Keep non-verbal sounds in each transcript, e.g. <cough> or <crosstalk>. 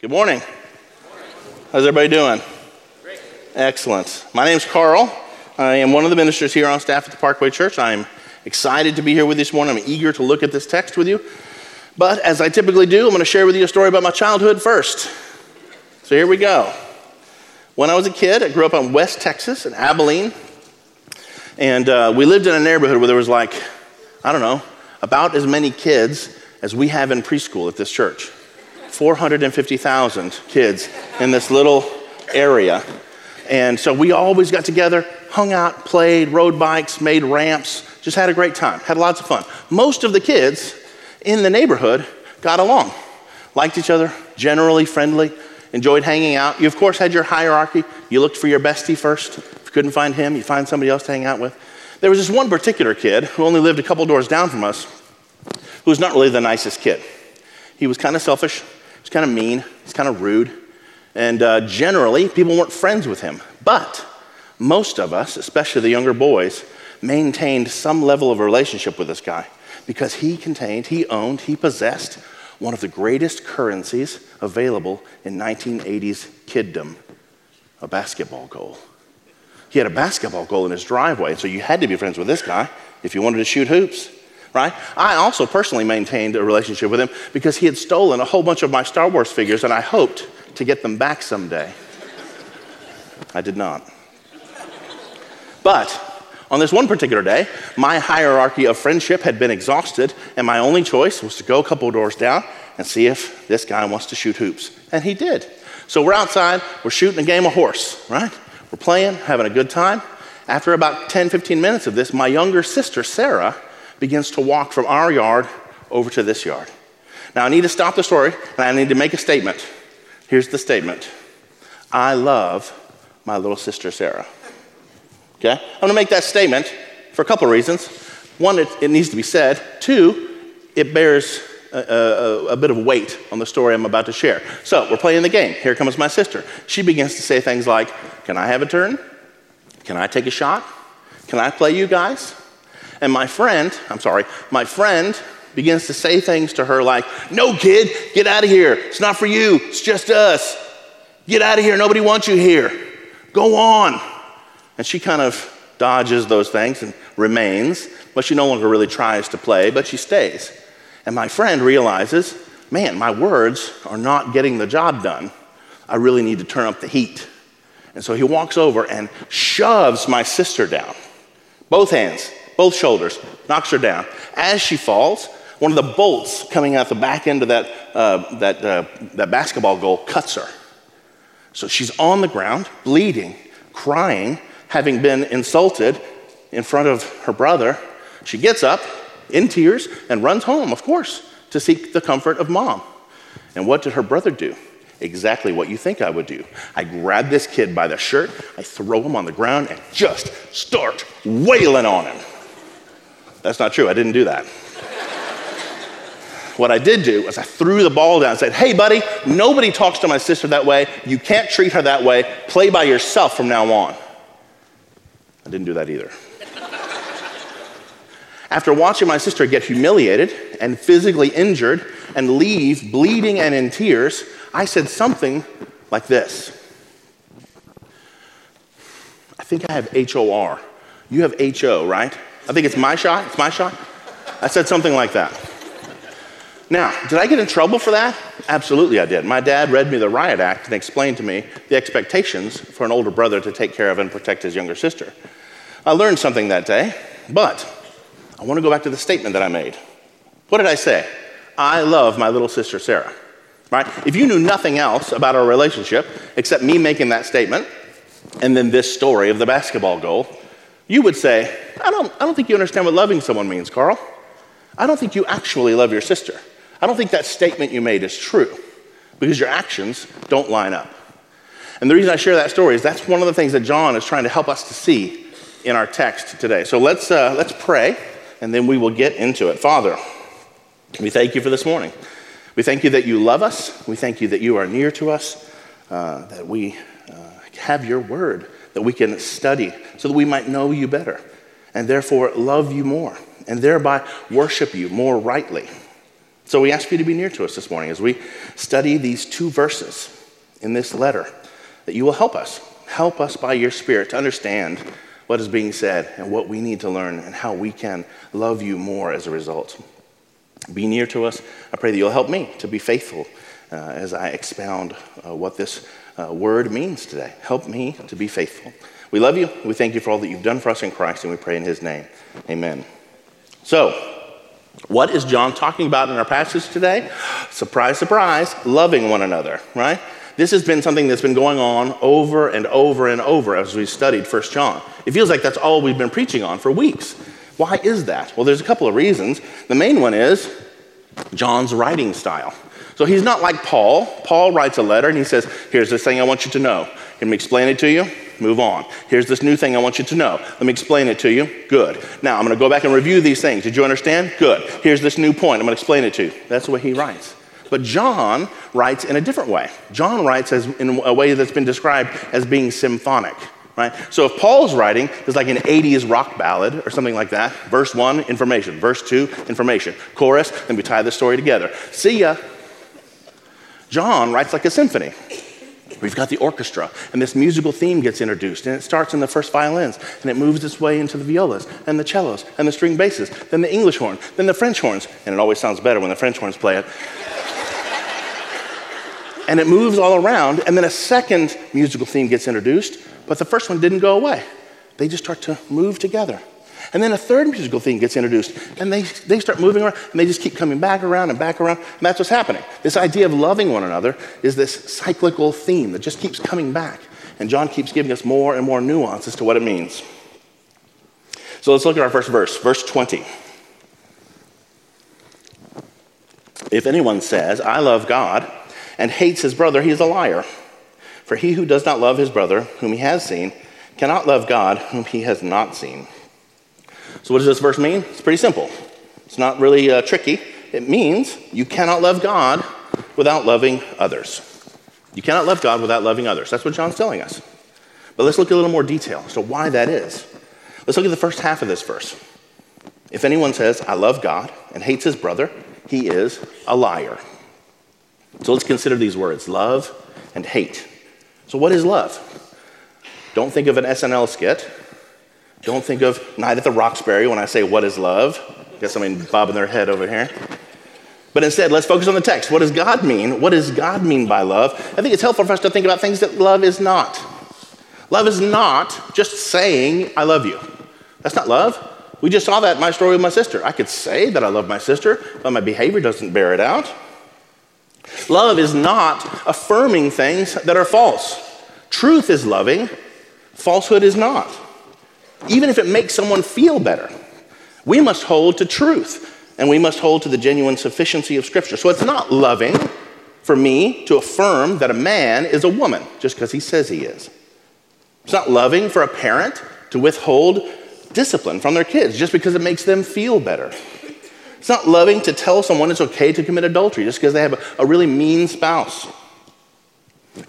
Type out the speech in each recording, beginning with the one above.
Good morning. How's everybody doing? Excellent. My name's Carl. I am one of the ministers here on staff at the Parkway Church. I'm excited to be here with you this morning. I'm eager to look at this text with you. But as I typically do, I'm going to share with you a story about my childhood first. So here we go. When I was a kid, I grew up in West Texas in Abilene. And uh, we lived in a neighborhood where there was like, I don't know, about as many kids as we have in preschool at this church. 450,000 kids in this little area. And so we always got together, hung out, played, rode bikes, made ramps, just had a great time, had lots of fun. Most of the kids in the neighborhood got along, liked each other, generally friendly, enjoyed hanging out. You, of course, had your hierarchy. You looked for your bestie first. If you couldn't find him, you find somebody else to hang out with. There was this one particular kid who only lived a couple doors down from us who was not really the nicest kid. He was kind of selfish, He's kind of mean, he's kind of rude, and uh, generally, people weren't friends with him. But most of us, especially the younger boys, maintained some level of relationship with this guy because he contained, he owned, he possessed one of the greatest currencies available in 1980s kiddom a basketball goal. He had a basketball goal in his driveway, so you had to be friends with this guy if you wanted to shoot hoops right? I also personally maintained a relationship with him because he had stolen a whole bunch of my Star Wars figures and I hoped to get them back someday. I did not. But on this one particular day, my hierarchy of friendship had been exhausted, and my only choice was to go a couple doors down and see if this guy wants to shoot hoops. And he did. So we're outside, we're shooting a game of horse, right? We're playing, having a good time. After about 10, 15 minutes of this, my younger sister, Sarah, begins to walk from our yard over to this yard. Now, I need to stop the story and I need to make a statement. Here's the statement I love my little sister Sarah. Okay? I'm to make that statement for a couple of reasons. One, it, it needs to be said. Two, it bears a, a, a, bit of weight on the story I'm about to share. So, we're playing the game. Here comes my sister. She begins to say things like, Can I have a turn? Can I take a shot? Can I play you guys? And my friend, I'm sorry, my friend begins to say things to her like, No, kid, get out of here. It's not for you. It's just us. Get out of here. Nobody wants you here. Go on. And she kind of dodges those things and remains, but she no longer really tries to play, but she stays. And my friend realizes, man, my words are not getting the job done. I really need to turn up the heat. And so he walks over and shoves my sister down, both hands, both shoulders, knocks her down. As she falls, one of the bolts coming out the back end of that, uh, that, uh, that basketball goal cuts her. So she's on the ground, bleeding, crying, having been insulted in front of her brother. She gets up in tears and runs home, of course, to seek the comfort of mom. And what did her brother do? Exactly what you think I would do. I grab this kid by the shirt, I throw him on the ground, and just start wailing on him. That's not true. I didn't do that. what I did do was I threw the ball down and said, Hey, buddy, nobody talks to my sister that way. You can't treat her that way. Play by yourself from now on. I didn't do that either. After watching my sister get humiliated and physically injured and leave bleeding and in tears, I said something like this I think I have H O R. You have H O, right? I think it's my shot. It's my shot. I said something like that. Now, did I get in trouble for that? Absolutely, I did. My dad read me the riot act and explained to me the expectations for an older brother to take care of and protect his younger sister. I learned something that day, but I want to go back to the statement that I made. What did I say? I love my little sister Sarah. Right? If you knew nothing else about our relationship except me making that statement and then this story of the basketball goal, you would say, I don't, I don't think you understand what loving someone means, Carl. I don't think you actually love your sister. I don't think that statement you made is true because your actions don't line up. And the reason I share that story is that's one of the things that John is trying to help us to see in our text today. So let's, uh, let's pray and then we will get into it. Father, we thank you for this morning. We thank you that you love us. We thank you that you are near to us, uh, that we uh, have your word that we can study so that we might know you better and therefore love you more and thereby worship you more rightly. So we ask you to be near to us this morning as we study these two verses in this letter, that you will help us. Help us by your Spirit to understand what is being said and what we need to learn and how we can love you more as a result. Be near to us. I pray that you'll help me to be faithful uh, as I expound uh, what this uh, word means today. Help me to be faithful. We love you. We thank you for all that you've done for us in Christ, and we pray in his name. Amen. So, what is John talking about in our passage today? Surprise, surprise, loving one another, right? This has been something that's been going on over and over and over as we studied 1 John. It feels like that's all we've been preaching on for weeks. Why is that? Well, there's a couple of reasons. The main one is John's writing style. So he's not like Paul. Paul writes a letter and he says, Here's this thing I want you to know. Let me explain it to you? Move on. Here's this new thing I want you to know. Let me explain it to you. Good. Now I'm going to go back and review these things. Did you understand? Good. Here's this new point. I'm going to explain it to you. That's the way he writes. But John writes in a different way. John writes as, in a way that's been described as being symphonic. Right? So if Paul's writing is like an 80s rock ballad or something like that, verse 1, information. Verse 2, information. Chorus, then we tie the story together. See ya. John writes like a symphony. We've got the orchestra, and this musical theme gets introduced, and it starts in the first violins, and it moves its way into the violas, and the cellos, and the string basses, then the English horn, then the French horns, and it always sounds better when the French horns play it. <laughs> and it moves all around, and then a second musical theme gets introduced, but the first one didn't go away. They just start to move together. And then a third musical theme gets introduced, and they, they start moving around, and they just keep coming back around and back around, and that's what's happening. This idea of loving one another is this cyclical theme that just keeps coming back. And John keeps giving us more and more nuance as to what it means. So let's look at our first verse, verse 20. If anyone says, I love God, and hates his brother, he is a liar. For he who does not love his brother, whom he has seen, cannot love God, whom he has not seen. So, what does this verse mean? It's pretty simple. It's not really uh, tricky. It means you cannot love God without loving others. You cannot love God without loving others. That's what John's telling us. But let's look at a little more detail as to why that is. Let's look at the first half of this verse. If anyone says, I love God and hates his brother, he is a liar. So let's consider these words love and hate. So, what is love? Don't think of an SNL skit. Don't think of Night at the Roxbury when I say, What is love? I've got somebody bobbing their head over here. But instead, let's focus on the text. What does God mean? What does God mean by love? I think it's helpful for us to think about things that love is not. Love is not just saying, I love you. That's not love. We just saw that in my story with my sister. I could say that I love my sister, but my behavior doesn't bear it out. Love is not affirming things that are false. Truth is loving, falsehood is not even if it makes someone feel better. We must hold to truth, and we must hold to the genuine sufficiency of Scripture. So it's not loving for me to affirm that a man is a woman just because he says he is. It's not loving for a parent to withhold discipline from their kids just because it makes them feel better. It's not loving to tell someone it's okay to commit adultery just because they have a, really mean spouse.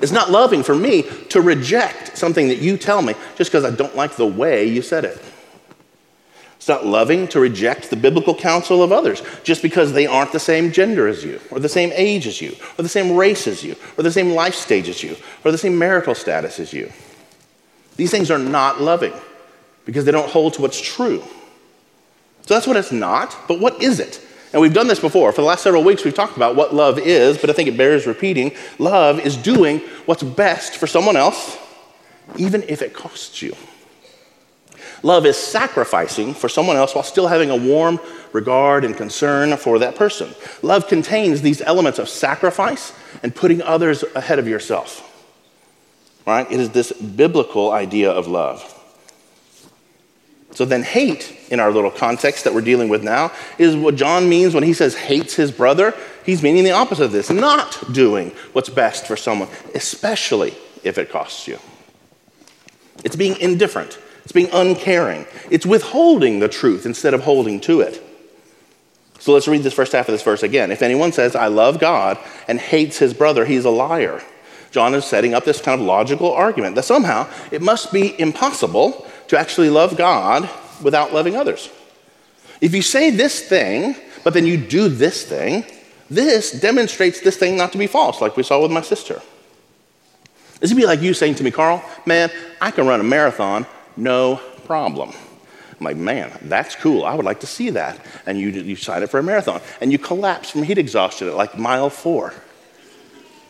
It's not loving for me to reject something that you tell me just because I don't like the way you said it. It's not loving to reject the biblical counsel of others just because they aren't the same gender as you, or the same age as you, or the same race as you, or the same life stage as you, or the same marital status as you. These things are not loving because they don't hold to what's true. So that's what it's not, but what is it? And we've done this before. For the last several weeks, we've talked about what love is, but I think it bears repeating. Love is doing what's best for someone else, even if it costs you. Love is sacrificing for someone else while still having a warm regard and concern for that person. Love contains these elements of sacrifice and putting others ahead of yourself. Right? It is this biblical idea of love. So then, hate, in our little context that we're dealing with now, is what John means when he says hates his brother. He's meaning the opposite of this not doing what's best for someone, especially if it costs you. It's being indifferent, it's being uncaring, it's withholding the truth instead of holding to it. So let's read this first half of this verse again. If anyone says, I love God and hates his brother, he's a liar. John is setting up this kind of logical argument that somehow it must be impossible to actually love God without loving others. If you say this thing, but then you do this thing, This demonstrates this thing not to be false, like we saw with my sister. This would be like you saying to me, Carl, man, I can run a marathon, no problem. I'm like, man, that's cool. I would like to see that. And you, you sign up for a marathon, and you collapse from heat exhaustion at like mile four.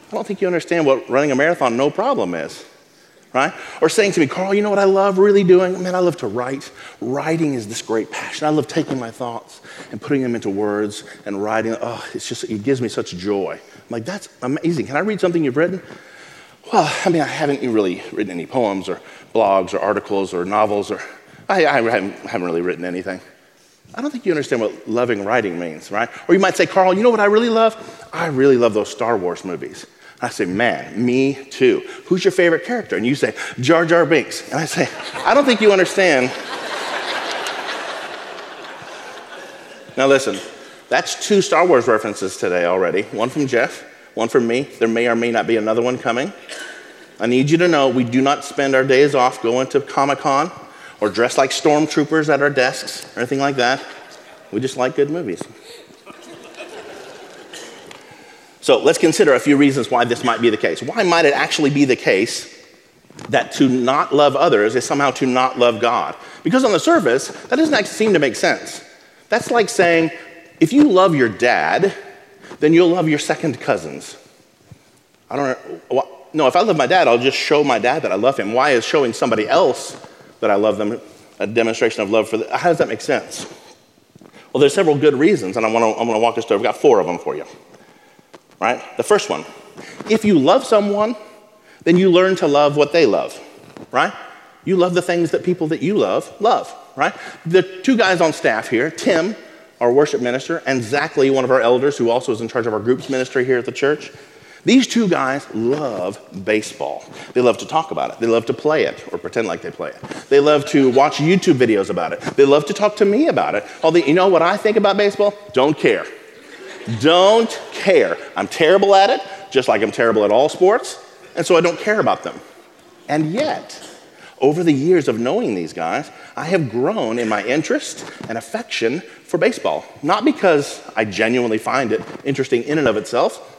I don't think you understand what running a marathon no problem is, right? Or saying to me, Carl, you know what I love really doing? Man, I love to write. Writing is this great passion. I love taking my thoughts and putting them into words and writing. Oh, it's just, it gives me such joy. I'm like, that's amazing. Can I read something you've written? Well, I mean, I haven't really written any poems or blogs or articles or novels or I, I haven't, haven't really written anything. I don't think you understand what loving writing means, right? Or you might say, Carl, you know what I really love? I really love those Star Wars movies. I say, man, me too. Who's your favorite character? And you say, Jar Jar Binks. And I say, I don't think you understand. now listen, that's two Star Wars references today already. One from Jeff, one from me. There may or may not be another one coming. I need you to know we do not spend our days off going to Comic Con or dress like stormtroopers at our desks or anything like that. We just like good movies. So let's consider a few reasons why this might be the case. Why might it actually be the case that to not love others is somehow to not love God? Because on the surface, that doesn't seem to make sense. That's like saying, if you love your dad, then you'll love your second cousins. I don't know. No, if I love my dad, I'll just show my dad that I love him. Why is showing somebody else that I love them, a demonstration of love for them. How does that make sense? Well, there's several good reasons, and I want to, I'm going to walk us through. I've got four of them for you. Right? The first one if you love someone, then you learn to love what they love. Right? You love the things that people that you love love. Right? The two guys on staff here, Tim, our worship minister, and Zachary, one of our elders, who also is in charge of our groups ministry here at the church, these two guys love baseball. They love to talk about it. They love to play it or pretend like they play it. They love to watch YouTube videos about it. They love to talk to me about it. Although, you know what I think about baseball? Don't care. Don't care. I'm terrible at it, just like I'm terrible at all sports, and so I don't care about them. And yet, over the years of knowing these guys, I have grown in my interest and affection for baseball. Not because I genuinely find it interesting in and of itself,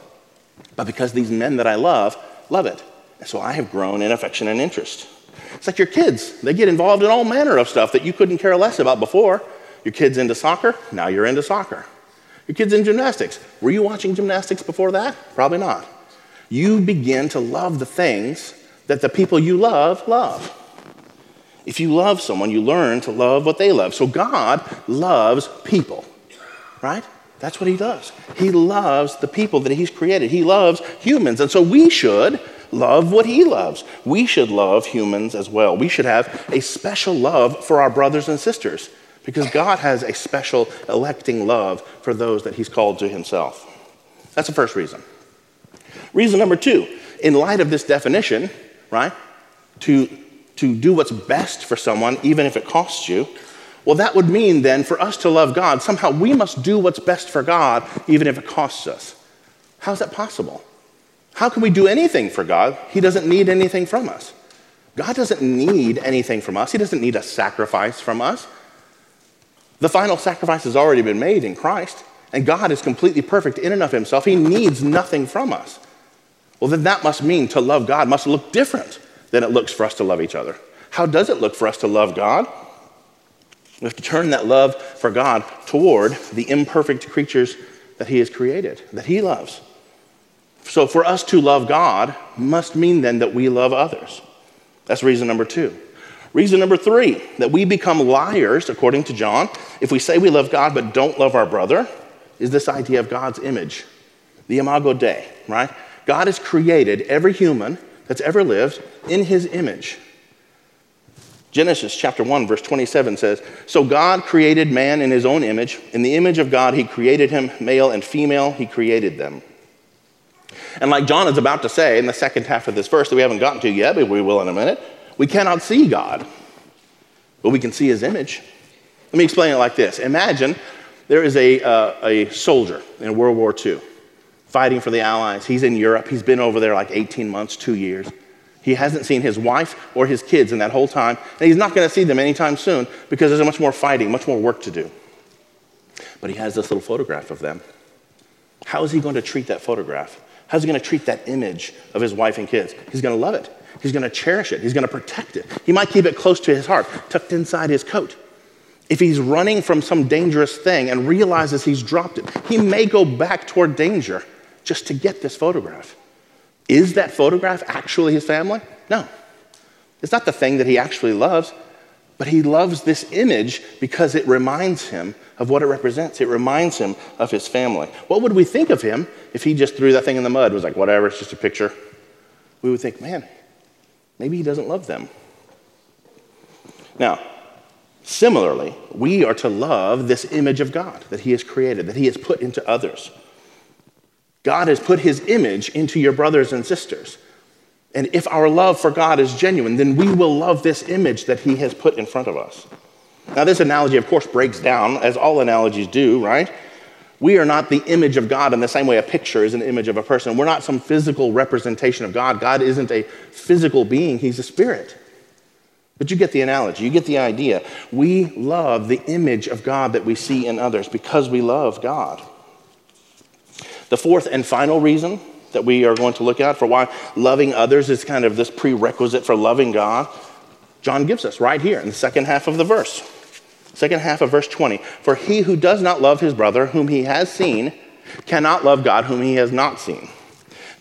but because these men that I love love it. And so I have grown in affection and interest. It's like your kids, they get involved in all manner of stuff that you couldn't care less about before. Your kids into soccer, now you're into soccer. Your kids in gymnastics, were you watching gymnastics before that? Probably not. You begin to love the things that the people you love love. If you love someone, you learn to love what they love. So God loves people, right? That's what he does. He loves the people that he's created. He loves humans. And so we should love what he loves. We should love humans as well. We should have a special love for our brothers and sisters because God has a special electing love for those that he's called to himself. That's the first reason. Reason number two, in light of this definition, right, to, to do what's best for someone, even if it costs you, well, that would mean then for us to love God, somehow we must do what's best for God, even if it costs us. How's that possible? How can we do anything for God? He doesn't need anything from us. God doesn't need anything from us, He doesn't need a sacrifice from us. The final sacrifice has already been made in Christ, and God is completely perfect in and of Himself. He needs nothing from us. Well, then that must mean to love God must look different than it looks for us to love each other. How does it look for us to love God? We have to turn that love for God toward the imperfect creatures that He has created, that He loves. So, for us to love God must mean then that we love others. That's reason number two. Reason number three, that we become liars, according to John, if we say we love God but don't love our brother, is this idea of God's image, the imago Dei, right? God has created every human that's ever lived in his image. Genesis chapter 1, verse 27 says, So God created man in his own image. In the image of God, he created him, male and female, he created them. And like John is about to say in the second half of this verse that we haven't gotten to yet, but we will in a minute, we cannot see God, but we can see his image. Let me explain it like this Imagine there is a, uh, a soldier in World War II fighting for the Allies. He's in Europe, he's been over there like 18 months, two years. He hasn't seen his wife or his kids in that whole time, and he's not going to see them anytime soon because there's much more fighting, much more work to do. But he has this little photograph of them. how is he going to treat that photograph? How's he going to treat that image of his wife and kids? He's going to love it. He's going to cherish it. He's going to protect it. He might keep it close to his heart, tucked inside his coat. If he's running from some dangerous thing and realizes he's dropped it, he may go back toward danger just to get this photograph. Is that photograph actually his family? No. It's not the thing that he actually loves, but he loves this image because it reminds him of what it represents. It reminds him of his family. What would we think of him if he just threw that thing in the mud, was like, whatever, it's just a picture? We would think, man, maybe he doesn't love them. Now, similarly, we are to love this image of God that he has created, that he has put into others. God has put his image into your brothers and sisters. And if our love for God is genuine, then we will love this image that He has put in front of us. Now, this analogy, of course, breaks down, as all analogies do, right? We are not the image of God in the same way a picture is an image of a person. We're not some physical representation of God. God isn't a physical being, He's a spirit. But you get the analogy, you get the idea. We love the image of God that we see in others because we love God. The fourth and final reason that we are going to look at for why loving others is kind of this prerequisite for loving God, John gives us right here in the second half of the verse. Second half of verse 20. For he who does not love his brother, whom he has seen, cannot love God, whom he has not seen.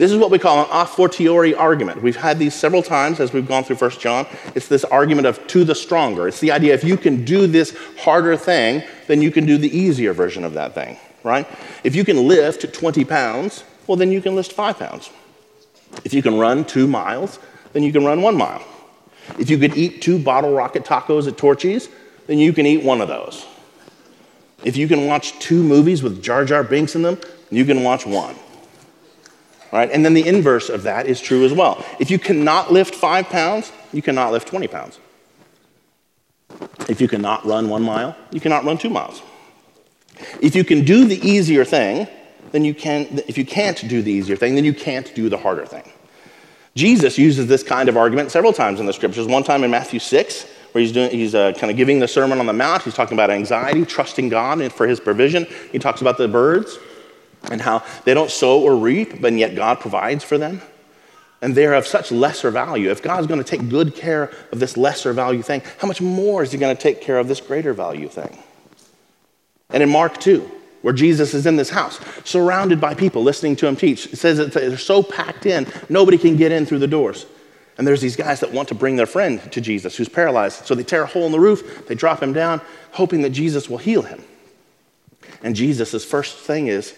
This is what we call an a fortiori argument. We've had these several times as we've gone through 1 John. It's this argument of to the stronger. It's the idea if you can do this harder thing, then you can do the easier version of that thing, right? If you can lift 20 pounds, well, then you can lift five pounds. If you can run two miles, then you can run one mile. If you could eat two bottle rocket tacos at Torchy's, then you can eat one of those. If you can watch two movies with Jar Jar Binks in them, you can watch one. Right? And then the inverse of that is true as well. If you cannot lift five pounds, you cannot lift 20 pounds. If you cannot run one mile, you cannot run two miles. If you can do the easier thing, then you can, if you can't do the easier thing, then you can't do the harder thing. Jesus uses this kind of argument several times in the scriptures. One time in Matthew 6, where he's, doing, he's uh, kind of giving the Sermon on the Mount. He's talking about anxiety, trusting God for his provision. He talks about the birds and how they don't sow or reap, but yet God provides for them. And they're of such lesser value. If God's going to take good care of this lesser value thing, how much more is he going to take care of this greater value thing? And in Mark 2, where Jesus is in this house, surrounded by people listening to him teach. It says that they're so packed in, nobody can get in through the doors. And there's these guys that want to bring their friend to Jesus who's paralyzed. So they tear a hole in the roof, they drop him down, hoping that Jesus will heal him. And Jesus' first thing is,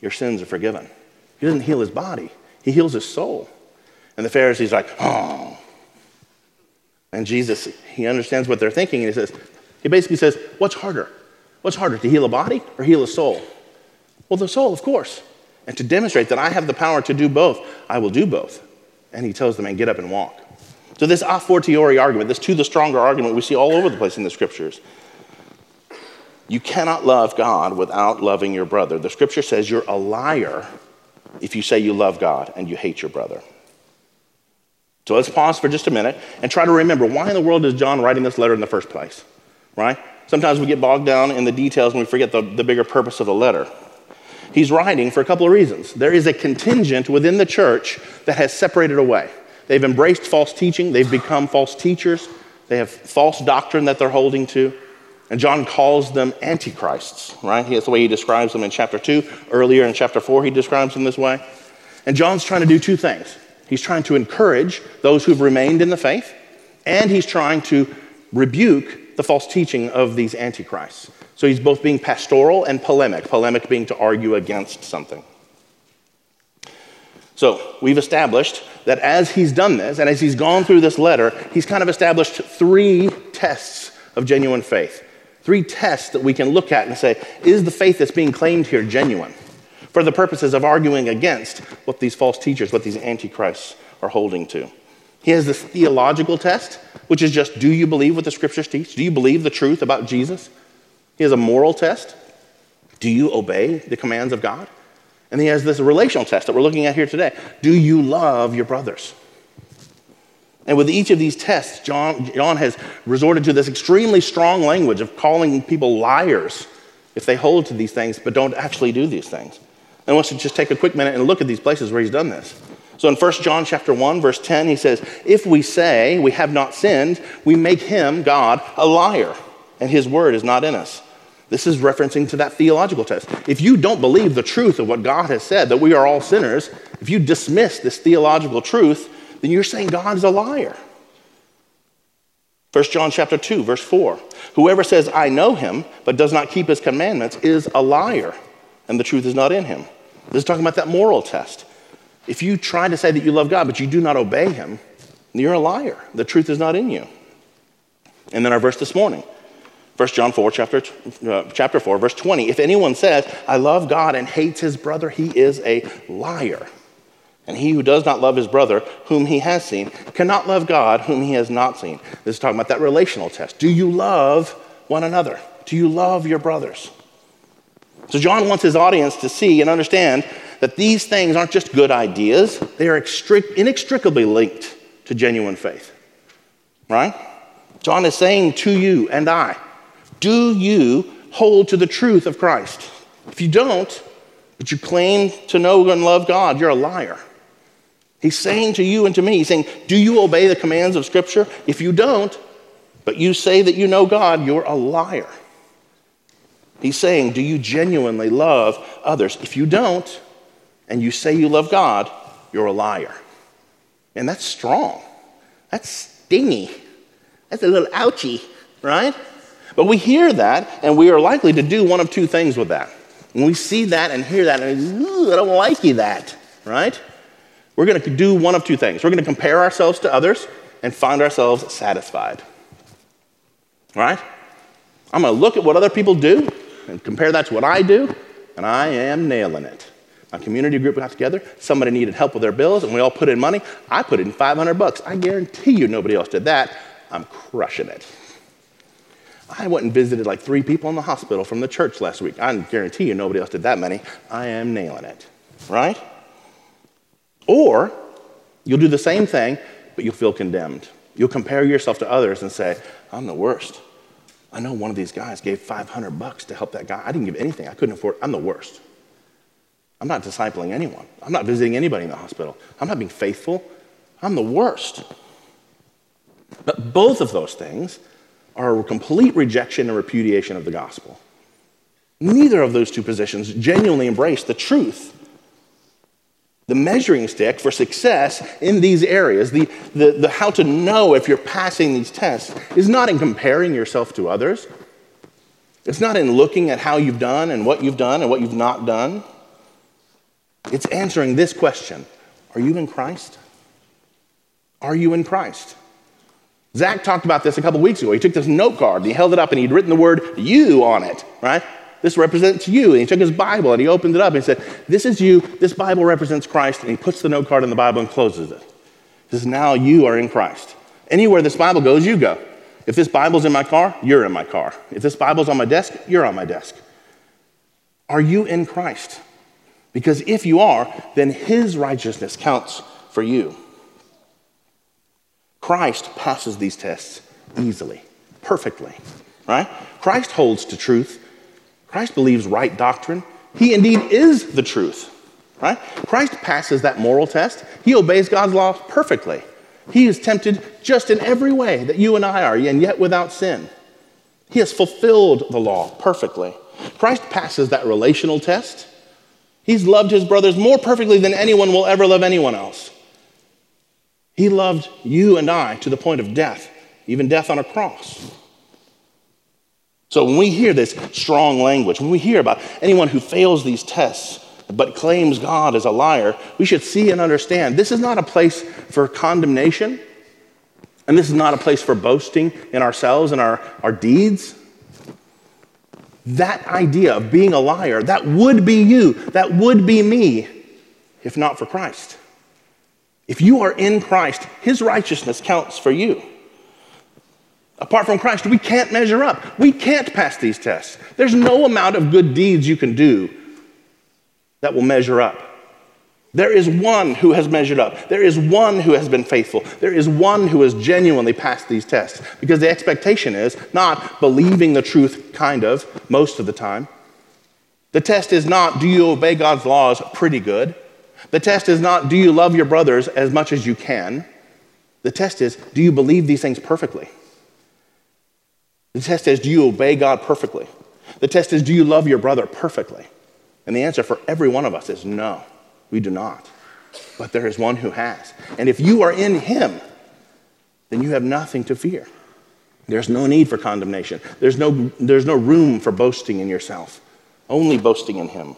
Your sins are forgiven. He doesn't heal his body, he heals his soul. And the Pharisees are like, Oh. And Jesus, he understands what they're thinking, and he says, He basically says, What's harder? What's harder, to heal a body or heal a soul? Well, the soul, of course. And to demonstrate that I have the power to do both, I will do both. And he tells the man, get up and walk. So, this a fortiori argument, this to the stronger argument, we see all over the place in the scriptures. You cannot love God without loving your brother. The scripture says you're a liar if you say you love God and you hate your brother. So let's pause for just a minute and try to remember why in the world is John writing this letter in the first place? Right? Sometimes we get bogged down in the details and we forget the, the bigger purpose of the letter. He's writing for a couple of reasons. There is a contingent within the church that has separated away. They've embraced false teaching, they've become false teachers, they have false doctrine that they're holding to. And John calls them antichrists, right? That's the way he describes them in chapter 2. Earlier in chapter 4, he describes them this way. And John's trying to do two things. He's trying to encourage those who've remained in the faith, and he's trying to rebuke the false teaching of these antichrists. So he's both being pastoral and polemic, polemic being to argue against something. So we've established that as he's done this, and as he's gone through this letter, he's kind of established three tests of genuine faith. Three tests that we can look at and say, is the faith that's being claimed here genuine? For the purposes of arguing against what these false teachers, what these antichrists are holding to. He has this theological test, which is just do you believe what the scriptures teach? Do you believe the truth about Jesus? He has a moral test. Do you obey the commands of God? And he has this relational test that we're looking at here today. Do you love your brothers? And with each of these tests, John, John has resorted to this extremely strong language of calling people liars if they hold to these things but don't actually do these things. And I want to just take a quick minute and look at these places where he's done this. So in 1 John chapter 1 verse 10 he says, "If we say we have not sinned, we make him God a liar, and his word is not in us." This is referencing to that theological test. If you don't believe the truth of what God has said that we are all sinners, if you dismiss this theological truth, then you're saying God is a liar. 1 John chapter 2 verse 4. Whoever says I know him but does not keep his commandments is a liar, and the truth is not in him. This is talking about that moral test. If you try to say that you love God, but you do not obey Him, you're a liar. The truth is not in you. And then our verse this morning, 1 John 4, chapter, uh, chapter 4, verse 20. If anyone says, I love God and hates his brother, he is a liar. And he who does not love his brother, whom he has seen, cannot love God, whom he has not seen. This is talking about that relational test. Do you love one another? Do you love your brothers? So, John wants his audience to see and understand that these things aren't just good ideas, they are inextricably linked to genuine faith. Right? John is saying to you and I, do you hold to the truth of Christ? If you don't, but you claim to know and love God, you're a liar. He's saying to you and to me, he's saying, Do you obey the commands of Scripture? If you don't, but you say that you know God, you're a liar. He's saying, Do you genuinely love others? If you don't, and you say you love God, you're a liar. And that's strong. That's stingy. That's a little ouchy, right? But we hear that, and we are likely to do one of two things with that. When we see that and hear that, and I don't like you that, right? We're going to do one of two things. We're going to compare ourselves to others and find ourselves satisfied, right? I'm going to look at what other people do and compare that to what I do, and I am nailing it. A community group got together. Somebody needed help with their bills, and we all put in money. I put in 500 bucks. I guarantee you nobody else did that. I'm crushing it. I went and visited like three people in the hospital from the church last week. I guarantee you nobody else did that many. I am nailing it, right? Or you'll do the same thing, but you'll feel condemned. You'll compare yourself to others and say, I'm the worst. I know one of these guys gave 500 bucks to help that guy. I didn't give anything. I couldn't afford. I'm the worst. I'm not discipling anyone. I'm not visiting anybody in the hospital. I'm not being faithful. I'm the worst. But both of those things are a complete rejection and repudiation of the gospel. Neither of those two positions genuinely embrace the truth. The measuring stick for success in these areas, the, the, the how to know if you're passing these tests, is not in comparing yourself to others. It's not in looking at how you've done and what you've done and what you've not done. It's answering this question Are you in Christ? Are you in Christ? Zach talked about this a couple weeks ago. He took this note card and he held it up and he'd written the word you on it, right? This represents you. And he took his Bible and he opened it up and he said, This is you. This Bible represents Christ. And he puts the note card in the Bible and closes it. He says, Now you are in Christ. Anywhere this Bible goes, you go. If this Bible's in my car, you're in my car. If this Bible's on my desk, you're on my desk. Are you in Christ? Because if you are, then his righteousness counts for you. Christ passes these tests easily, perfectly, right? Christ holds to truth. Christ believes right doctrine. He indeed is the truth, right? Christ passes that moral test. He obeys God's law perfectly. He is tempted just in every way that you and I are, and yet without sin. He has fulfilled the law perfectly. Christ passes that relational test. He's loved his brothers more perfectly than anyone will ever love anyone else. He loved you and I to the point of death, even death on a cross. So when we hear this strong language, when we hear about anyone who fails these tests but claims God as a liar, we should see and understand this is not a place for condemnation, and this is not a place for boasting in ourselves and our, our deeds that idea of being a liar, that would be you, that would be me, if not for Christ. If you are in Christ, his righteousness counts for you. Apart from Christ, we can't measure up. We can't pass these tests. There's no amount of good deeds you can do that will measure up. There is one who has measured up. There is one who has been faithful. There is one who has genuinely passed these tests. Because the expectation is not believing the truth, kind of, most of the time. The test is not, do you obey God's laws pretty good? The test is not, do you love your brothers as much as you can? The test is, do you believe these things perfectly? The test is, do you obey God perfectly? The test is, do you love your brother perfectly? And the answer for every one of us is no, we do not. But there is one who has. And if you are in him, then you have nothing to fear. There's no need for condemnation. There's no, there's no room for boasting in yourself, only boasting in him.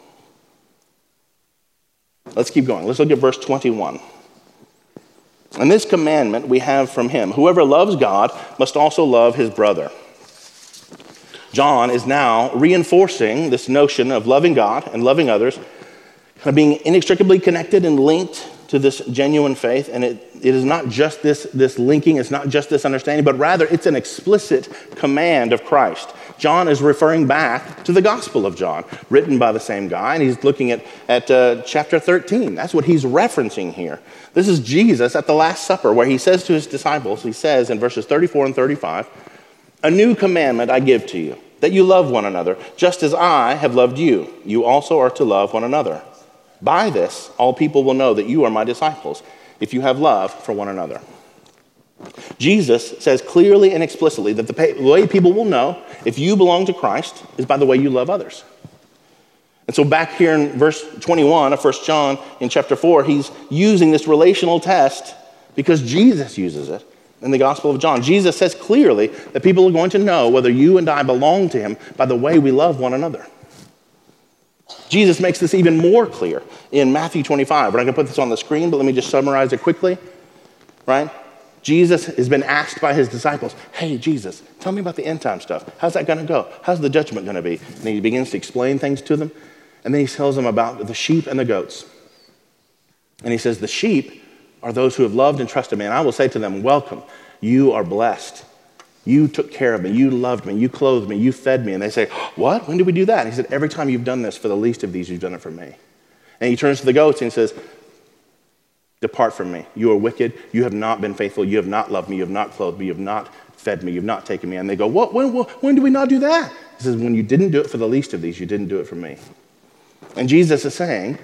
Let's keep going. Let's look at verse 21. And this commandment we have from him whoever loves God must also love his brother. John is now reinforcing this notion of loving God and loving others, of being inextricably connected and linked to this genuine faith. And it, it is not just this, this linking, it's not just this understanding, but rather it's an explicit command of Christ. John is referring back to the Gospel of John, written by the same guy, and he's looking at, at uh, chapter 13. That's what he's referencing here. This is Jesus at the Last Supper, where he says to his disciples, he says in verses 34 and 35, A new commandment I give to you, that you love one another, just as I have loved you. You also are to love one another. By this, all people will know that you are my disciples, if you have love for one another. Jesus says clearly and explicitly that the way people will know if you belong to Christ is by the way you love others. And so, back here in verse 21 of 1 John in chapter 4, he's using this relational test because Jesus uses it in the Gospel of John. Jesus says clearly that people are going to know whether you and I belong to him by the way we love one another. Jesus makes this even more clear in Matthew 25. We're not going to put this on the screen, but let me just summarize it quickly. Right? Jesus has been asked by his disciples, Hey, Jesus, tell me about the end time stuff. How's that going to go? How's the judgment going to be? And he begins to explain things to them. And then he tells them about the sheep and the goats. And he says, The sheep are those who have loved and trusted me. And I will say to them, Welcome. You are blessed. You took care of me. You loved me. You clothed me. You fed me. And they say, What? When did we do that? And he said, Every time you've done this for the least of these, you've done it for me. And he turns to the goats and he says, Depart from me. You are wicked. You have not been faithful. You have not loved me. You have not clothed me. You have not fed me. You have not taken me. And they go, What? When, when do we not do that? He says, When you didn't do it for the least of these, you didn't do it for me. And Jesus is saying,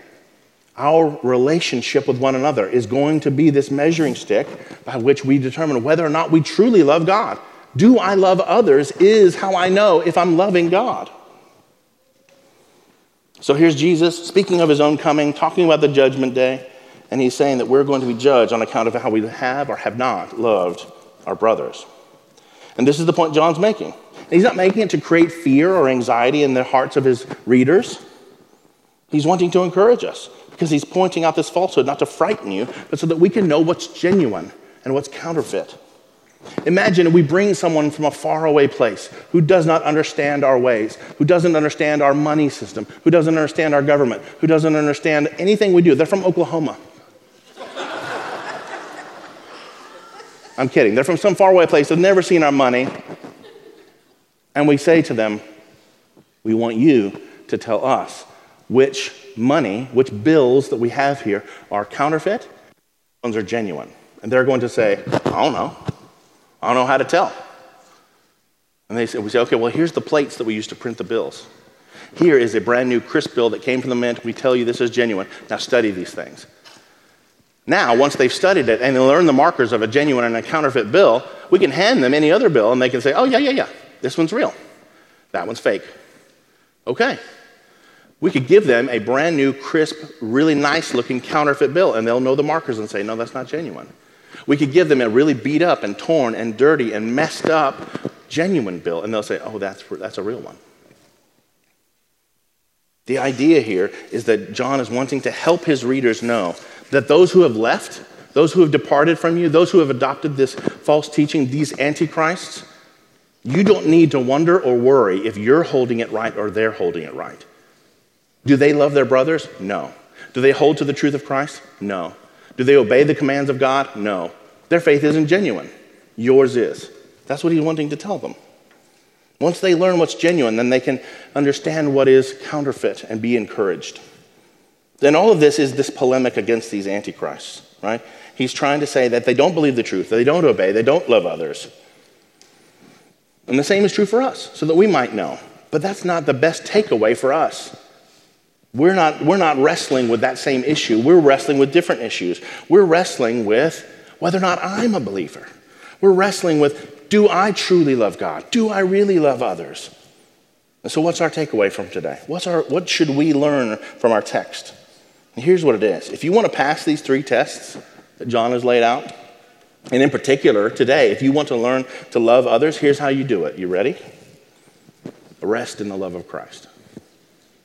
our relationship with one another is going to be this measuring stick by which we determine whether or not we truly love God. Do I love others is how I know if I'm loving God. So here's Jesus speaking of his own coming, talking about the judgment day. And he's saying that we're going to be judged on account of how we have or have not loved our brothers. And this is the point John's making. He's not making it to create fear or anxiety in the hearts of his readers. He's wanting to encourage us because he's pointing out this falsehood, not to frighten you, but so that we can know what's genuine and what's counterfeit. Imagine we bring someone from a faraway place who does not understand our ways, who doesn't understand our money system, who doesn't understand our government, who doesn't understand anything we do. They're from Oklahoma. I'm kidding. They're from some faraway place. They've never seen our money. And we say to them, We want you to tell us which money, which bills that we have here are counterfeit, ones are genuine. And they're going to say, I don't know. I don't know how to tell. And they say, we say, okay, well, here's the plates that we use to print the bills. Here is a brand new crisp bill that came from the mint. We tell you this is genuine. Now study these things. Now, once they've studied it and they learn the markers of a genuine and a counterfeit bill, we can hand them any other bill and they can say, oh, yeah, yeah, yeah, this one's real. That one's fake. Okay. We could give them a brand new, crisp, really nice looking counterfeit bill and they'll know the markers and say, no, that's not genuine. We could give them a really beat up and torn and dirty and messed up genuine bill and they'll say, oh, that's, that's a real one. The idea here is that John is wanting to help his readers know that those who have left, those who have departed from you, those who have adopted this false teaching, these antichrists, you don't need to wonder or worry if you're holding it right or they're holding it right. Do they love their brothers? No. Do they hold to the truth of Christ? No. Do they obey the commands of God? No. Their faith isn't genuine. Yours is. That's what he's wanting to tell them. Once they learn what's genuine, then they can understand what is counterfeit and be encouraged. Then all of this is this polemic against these antichrists, right? He's trying to say that they don't believe the truth, they don't obey, they don't love others. And the same is true for us, so that we might know. But that's not the best takeaway for us. We're not, we're not wrestling with that same issue. We're wrestling with different issues. We're wrestling with whether or not I'm a believer. We're wrestling with do I truly love God? Do I really love others? And so, what's our takeaway from today? What's our, what should we learn from our text? And here's what it is if you want to pass these three tests that John has laid out, and in particular today, if you want to learn to love others, here's how you do it. You ready? Rest in the love of Christ.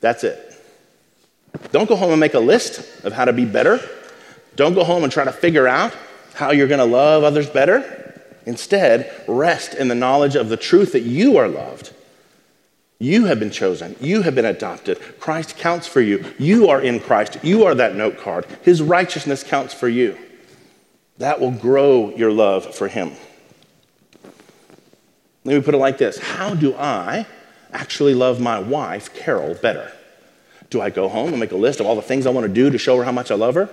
That's it. Don't go home and make a list of how to be better. Don't go home and try to figure out how you're going to love others better. Instead, rest in the knowledge of the truth that you are loved. You have been chosen. You have been adopted. Christ counts for you. You are in Christ. You are that note card. His righteousness counts for you. That will grow your love for Him. Let me put it like this How do I actually love my wife, Carol, better? Do I go home and make a list of all the things I want to do to show her how much I love her?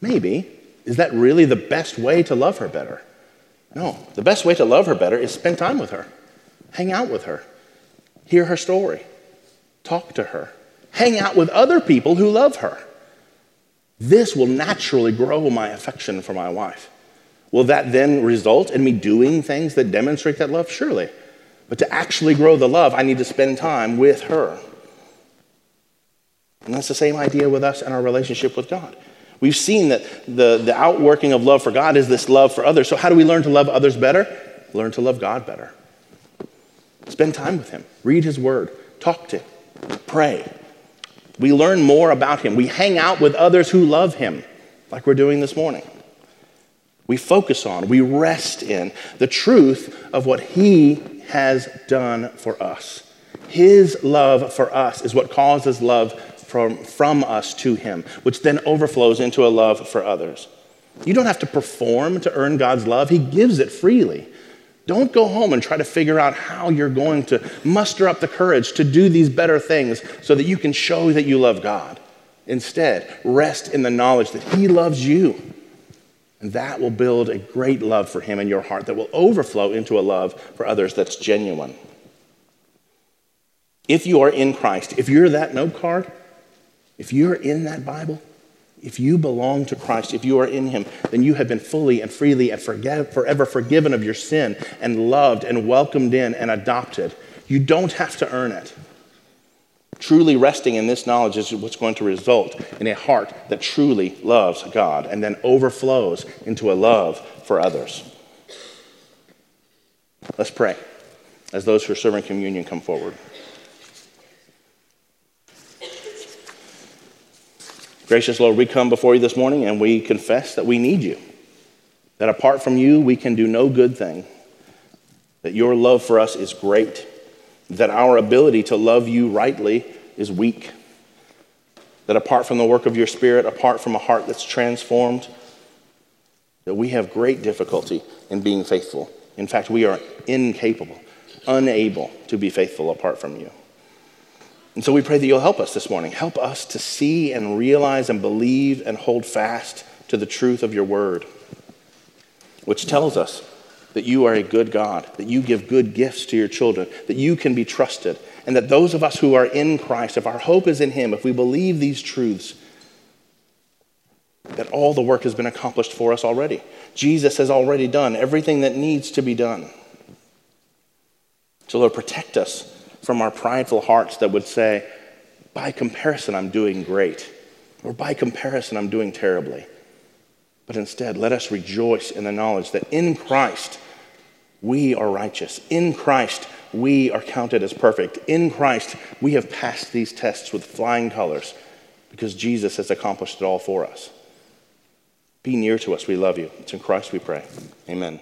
Maybe. Is that really the best way to love her better? No. The best way to love her better is spend time with her, hang out with her, hear her story, talk to her, hang out with other people who love her. This will naturally grow my affection for my wife. Will that then result in me doing things that demonstrate that love? Surely. But to actually grow the love, I need to spend time with her. And that's the same idea with us and our relationship with God. We've seen that the, the outworking of love for God is this love for others. So, how do we learn to love others better? Learn to love God better. Spend time with Him, read His Word, talk to Him, pray. We learn more about Him. We hang out with others who love Him, like we're doing this morning. We focus on, we rest in the truth of what He has done for us. His love for us is what causes love from, from us to Him, which then overflows into a love for others. You don't have to perform to earn God's love, He gives it freely. Don't go home and try to figure out how you're going to muster up the courage to do these better things so that you can show that you love God. Instead, rest in the knowledge that He loves you. And that will build a great love for Him in your heart that will overflow into a love for others that's genuine. If you are in Christ, if you're that note card, if you're in that Bible, if you belong to Christ, if you are in Him, then you have been fully and freely and forever forgiven of your sin and loved and welcomed in and adopted. You don't have to earn it. Truly resting in this knowledge is what's going to result in a heart that truly loves God and then overflows into a love for others. Let's pray as those who are serving communion come forward. Gracious Lord, we come before you this morning and we confess that we need you, that apart from you, we can do no good thing, that your love for us is great, that our ability to love you rightly is weak, that apart from the work of your Spirit, apart from a heart that's transformed, that we have great difficulty in being faithful. In fact, we are incapable, unable to be faithful apart from you. And so we pray that you'll help us this morning. Help us to see and realize and believe and hold fast to the truth of your word, which tells us that you are a good God, that you give good gifts to your children, that you can be trusted, and that those of us who are in Christ, if our hope is in Him, if we believe these truths, that all the work has been accomplished for us already. Jesus has already done everything that needs to be done. So, Lord, protect us from our prideful hearts that would say, by comparison, I'm doing great, or by comparison, I'm doing terribly. But instead, let us rejoice in the knowledge that in Christ, we are righteous. In Christ, we are counted as perfect. In Christ, we have passed these tests with flying colors because Jesus has accomplished it all for us. Be near to us. We love you. It's in Christ we pray. Amen.